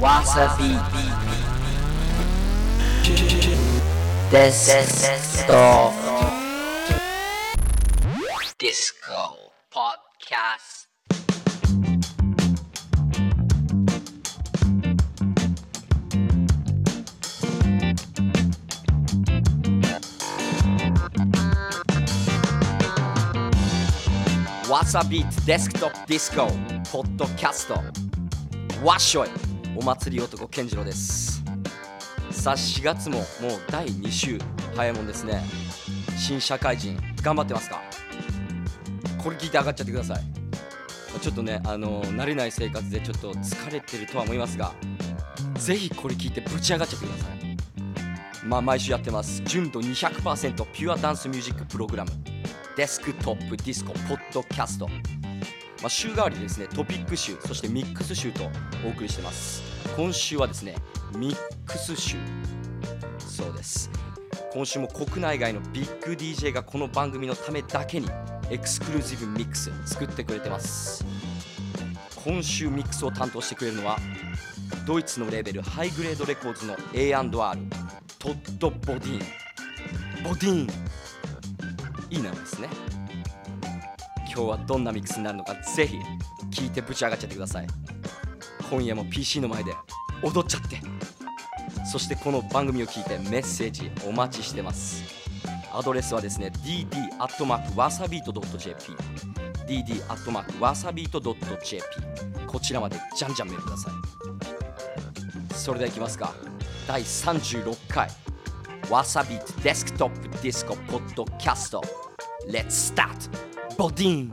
わさびデストディスコポッキャスわさびデスクトップディスコポッドキャストわっしょいお祭り男健次郎です。さあ4月ももう第2週早いもんですね。新社会人頑張ってますか？これ聞いて上がっちゃってください。ちょっとねあの慣れない生活でちょっと疲れてるとは思いますがぜひこれ聞いてぶち上がっちゃってください。まあ毎週やってます。純度200%ピュアダンスミュージックプログラム。Desktop Disco Podcast。まあ、週替わりですねトピック集そしてミックス集とお送りしてます。今週はですねミックス集。そうです。今週も国内外のビッグ DJ がこの番組のためだけに exclusive mix 作ってくれてます。今週ミックスを担当してくれるのはドイツのレーベル Highgrade Records の A&R トッド・ボディーン。ボディーン。いい名前ですね。今日はどんなミックスになるのかぜひ聞いてぶち上がっちゃってください。今夜も PC の前で踊っちゃって。そしてこの番組を聞いてメッセージお待ちしてます。アドレスはですね dd.wasabeat.jp dd.wasabeat.jp こちらまでじゃんじゃんメールください。それではいきますか。第36回。わさびデスクトップディスコポッドキャスト。Let's start! ボディ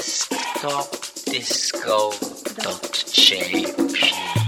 desktopdisco.jp.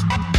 you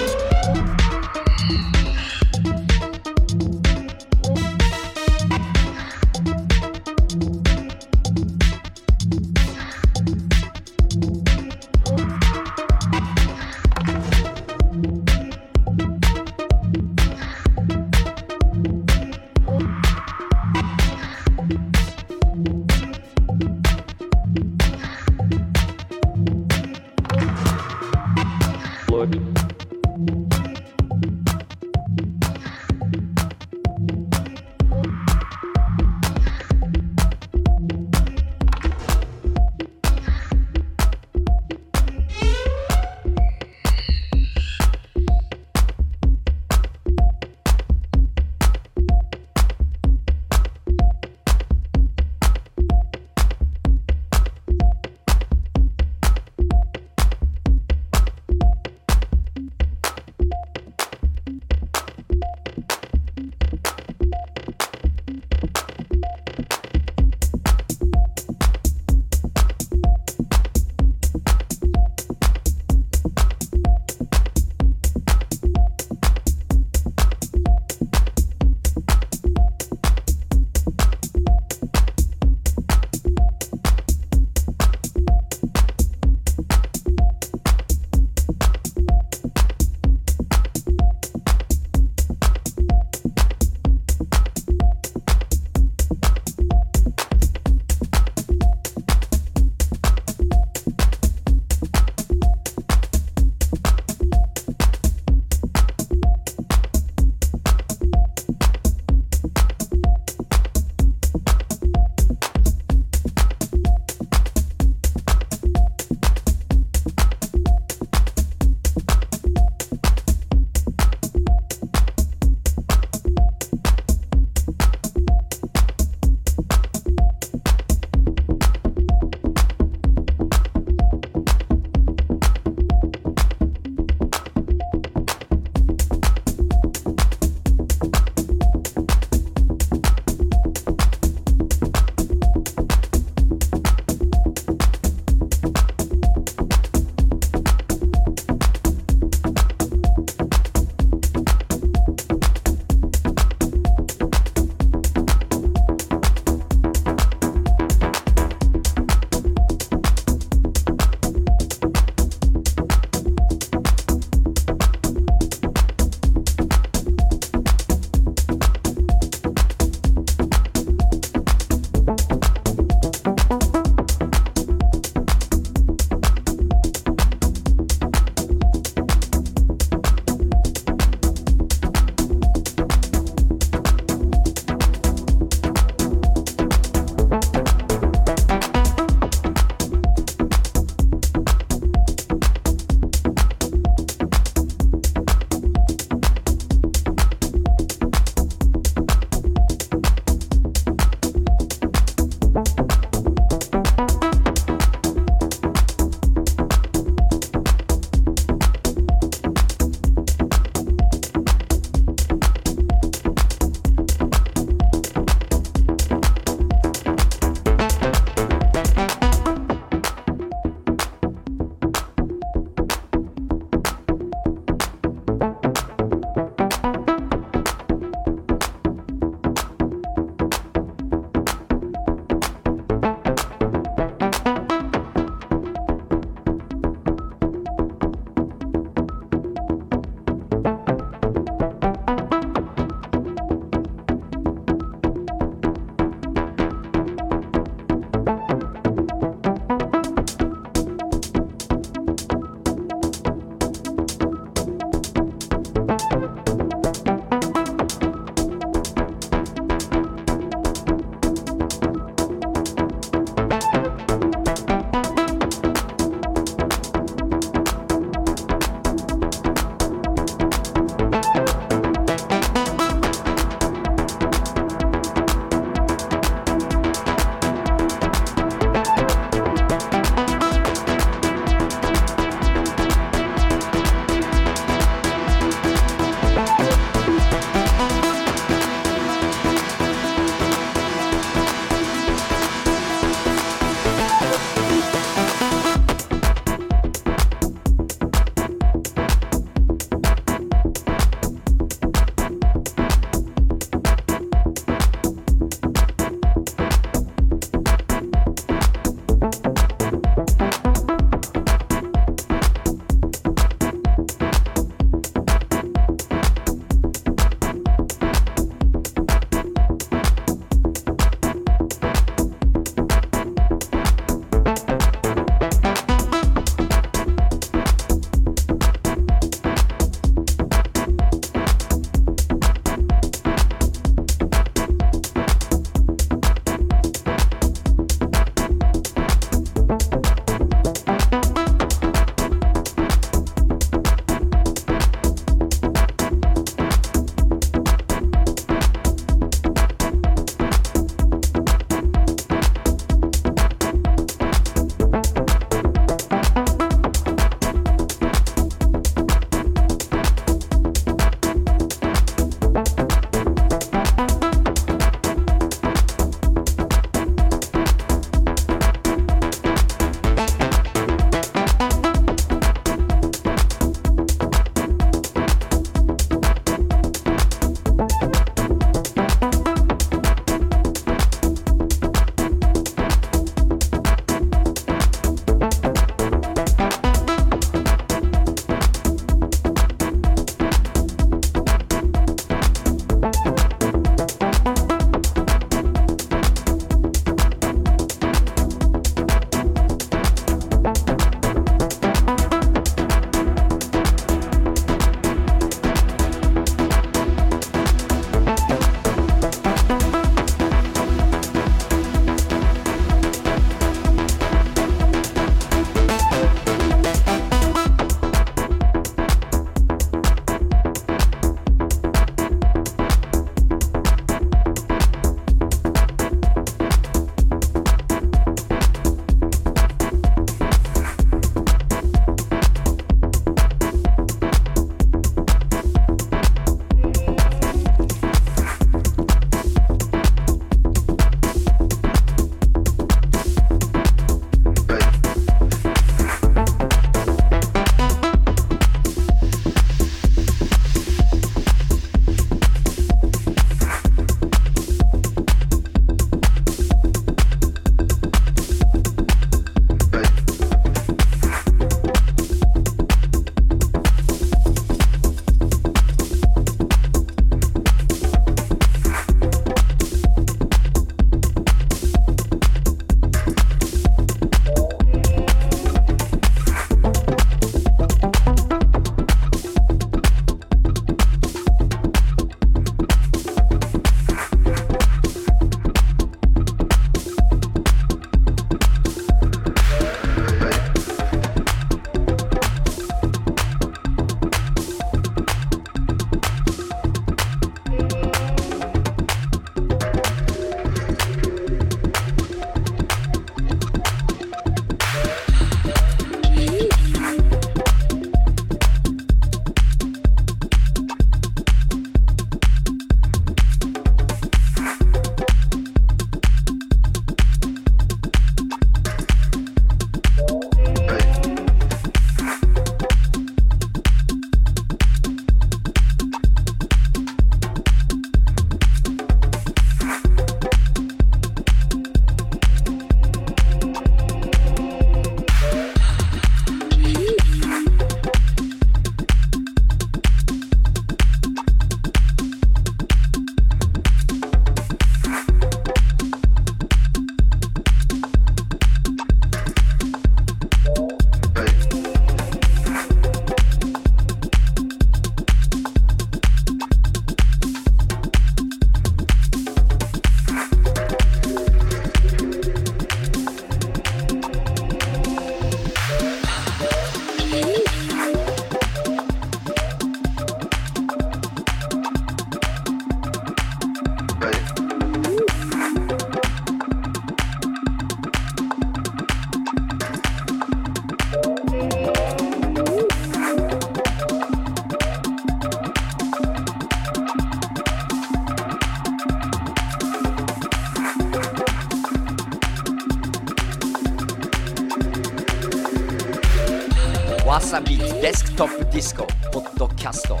ディスコポッドキャスト。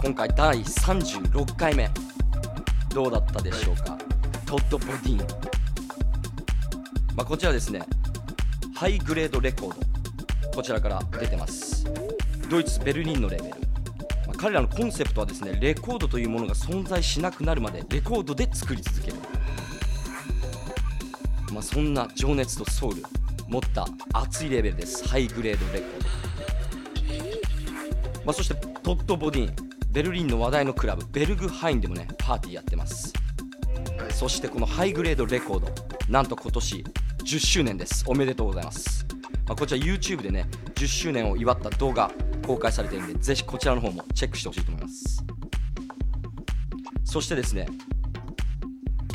今回第36回目。どうだったでしょうか？トッドボディン、まあ、こちらですね。ハイグレードレコード。こちらから出てます。ドイツ・ベルリンのレベル、まあ彼らのコンセプトはですねレコードというものが存在しなくなるまでレコードで作り続ける。まあ、そんな情熱とソウル。持った熱いレベルです。ハイグレードレコード、まあ、そしてトッドボディーンベルリンの話題のクラブベルグハインでもねパーティーやってます。そしてこのハイグレードレコードなんと今年10周年です。おめでとうございます、まあ、こちら YouTube でね10周年を祝った動画公開されているんでぜひこちらの方もチェックしてほしいと思います。そしてですね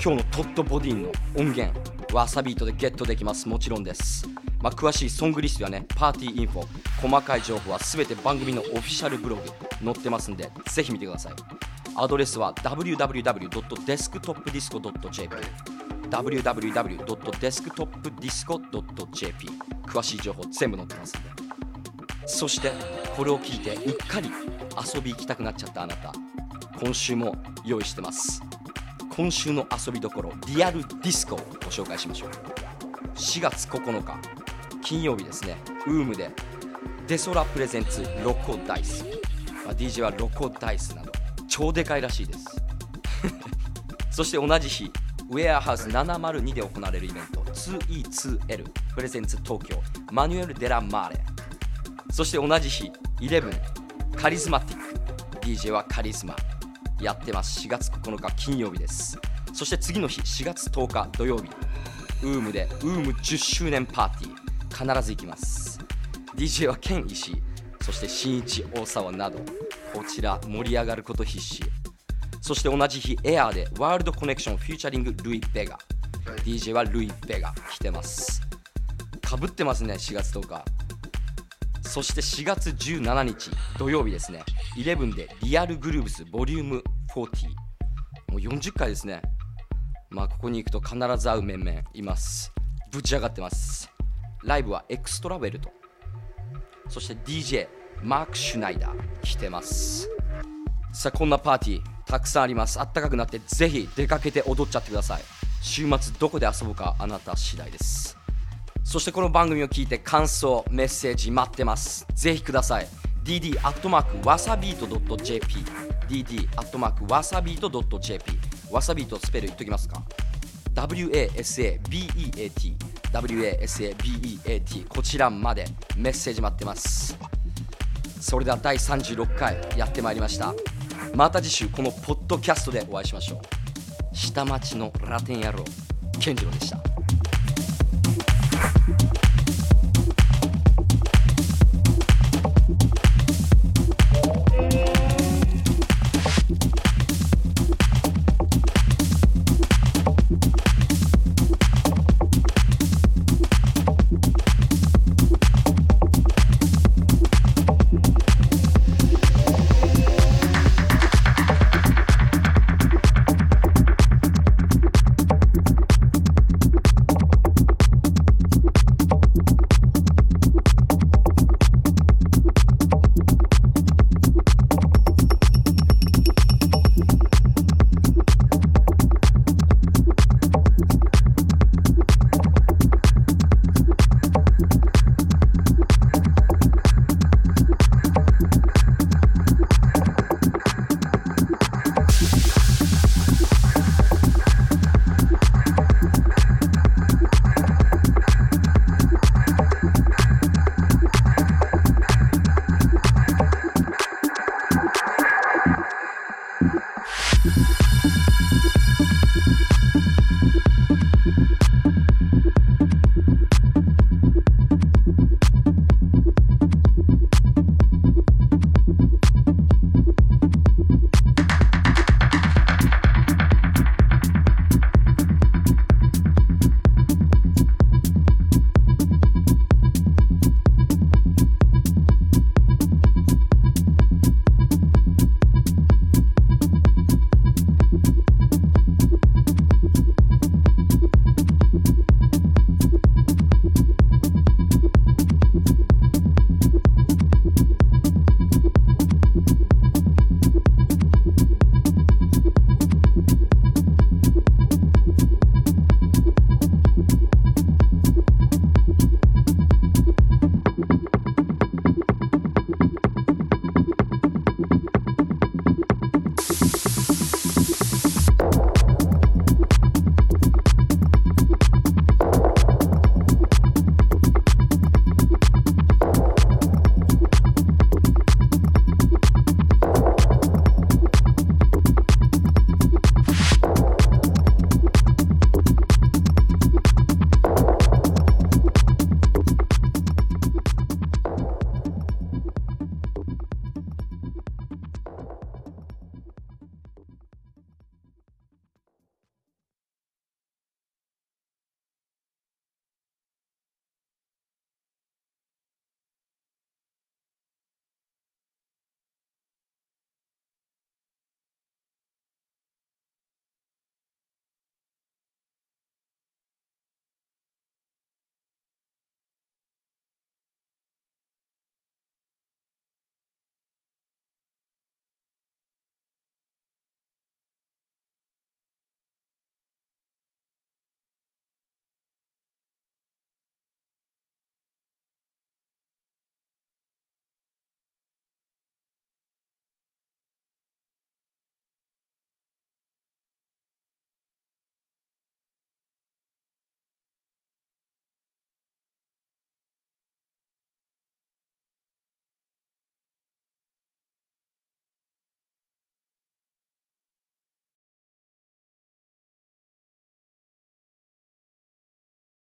今日のトッドボディーンの音源わさビートでゲットできます。もちろんです、まあ、詳しいソングリストやねパーティーインフォ細かい情報はすべて番組のオフィシャルブログ載ってますんでぜひ見てください。アドレスは www.desktopdisco.jp www.desktopdisco.jp 詳しい情報全部載ってますんで。そしてこれを聞いてうっかり遊び行きたくなっちゃったあなた。今週も用意してます。今週の遊びどころリアルディスコをご紹介しましょう。4月9日金曜日ですね。ウームで。デソラプレゼンツロコダイス、まあ、DJ はロコダイスなど。超でかいらしいです。そして同じ日ウェアハウス702で行われるイベント。2E2L プレゼンツ東京。マニュエル・デラ・マーレ。そして同じ日11 Karizmatic。DJ はカリズマ。やってます。4月9日金曜日です。そして次の日4月10日土曜日。ウームでウーム10周年パーティー。必ず行きます。DJ はケン石井そして Shinichi Osawa などこちら盛り上がること必至。そして同じ日 AIR で World Connection featuring ルイ・ベガ。DJ はルイ・ベガ来てます。かぶってますね4月10日。そして4月17日土曜日ですね。11でリアルグルーブスボリューム40もう40回ですね。まあここに行くと必ず会う面々います。ぶち上がってますライブはエクストラウェルトそして DJ マーク・シュナイダー来てます。さあこんなパーティーたくさんあります。あったかくなってぜひ出かけて踊っちゃってください。週末どこで遊ぶかあなた次第です。そしてこの番組を聞いて感想メッセージ待ってます。ぜひください。dd アットマークわさビート .jp dd アットマークわさビート .jp わさビートスペル言っときますか？Wasabeat wasabeat こちらまでメッセージ待ってます。それでは第36回やってまいりました。また次週このポッドキャストでお会いしましょう。下町のラテン野郎健次郎でした。